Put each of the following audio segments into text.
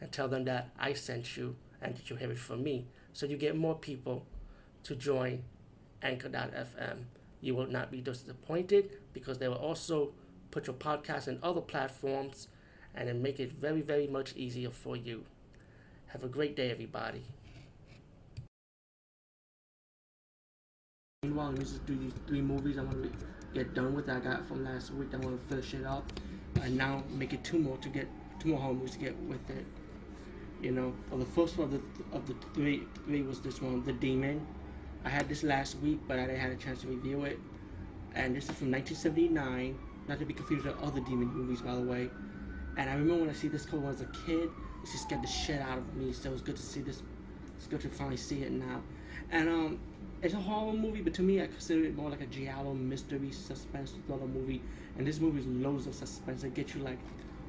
and tell them that I sent you and that you have it from me. So you get more people to join Anchor.fm. You will not be disappointed because they will also put your podcast in other platforms and then make it very, very much easier for you. Have a great day, everybody. Meanwhile, let me just do these three movies I want to get done with. I got from last week. I want to finish it up, and now make it two more to get two more horror movies to get with it. You know, well, the first one of the of the three three was this one, The Demon. I had this last week, but I didn't have a chance to review it. And this is from 1979. Not to be confused with other Demon movies, by the way. And I remember when I see this cover as a kid, it just scared the shit out of me. So it was good to see this. It's good to finally see it now. And um, it's a horror movie, but to me, I consider it more like a giallo mystery suspense thriller movie. And this movie is loads of suspense. It gets you like,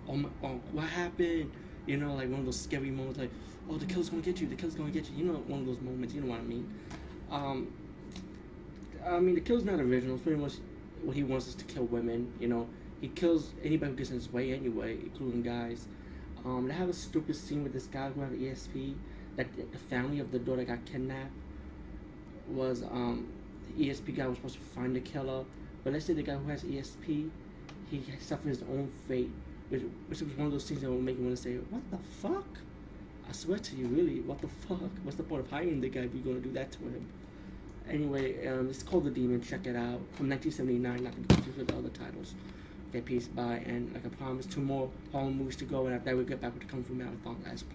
oh my, oh, what happened? You know, like one of those scary moments, like, oh, the killer's gonna get you. The killer's gonna get you. You know, one of those moments. You know what I mean? Um, I mean, the killer's not original. It's pretty much what he wants is to kill women. You know, he kills anybody who gets in his way anyway, including guys. Um, they have a stupid scene with this guy who had an ESP. That the family of the daughter got kidnapped was um, the ESP guy was supposed to find the killer, but let's say the guy who has ESP, he suffered his own fate, which, which was one of those things that will make you want to say, "What the fuck?" I swear to you, really, what the fuck? What's the point of hiring the guy if you're gonna do that to him? Anyway, um, it's called The Demon. Check it out from 1979. Not to confused with the other titles. Okay, peace, bye. And like I promised, two more horror movies to go, and after that, we'll get back with the Kung Fu Marathon as planned.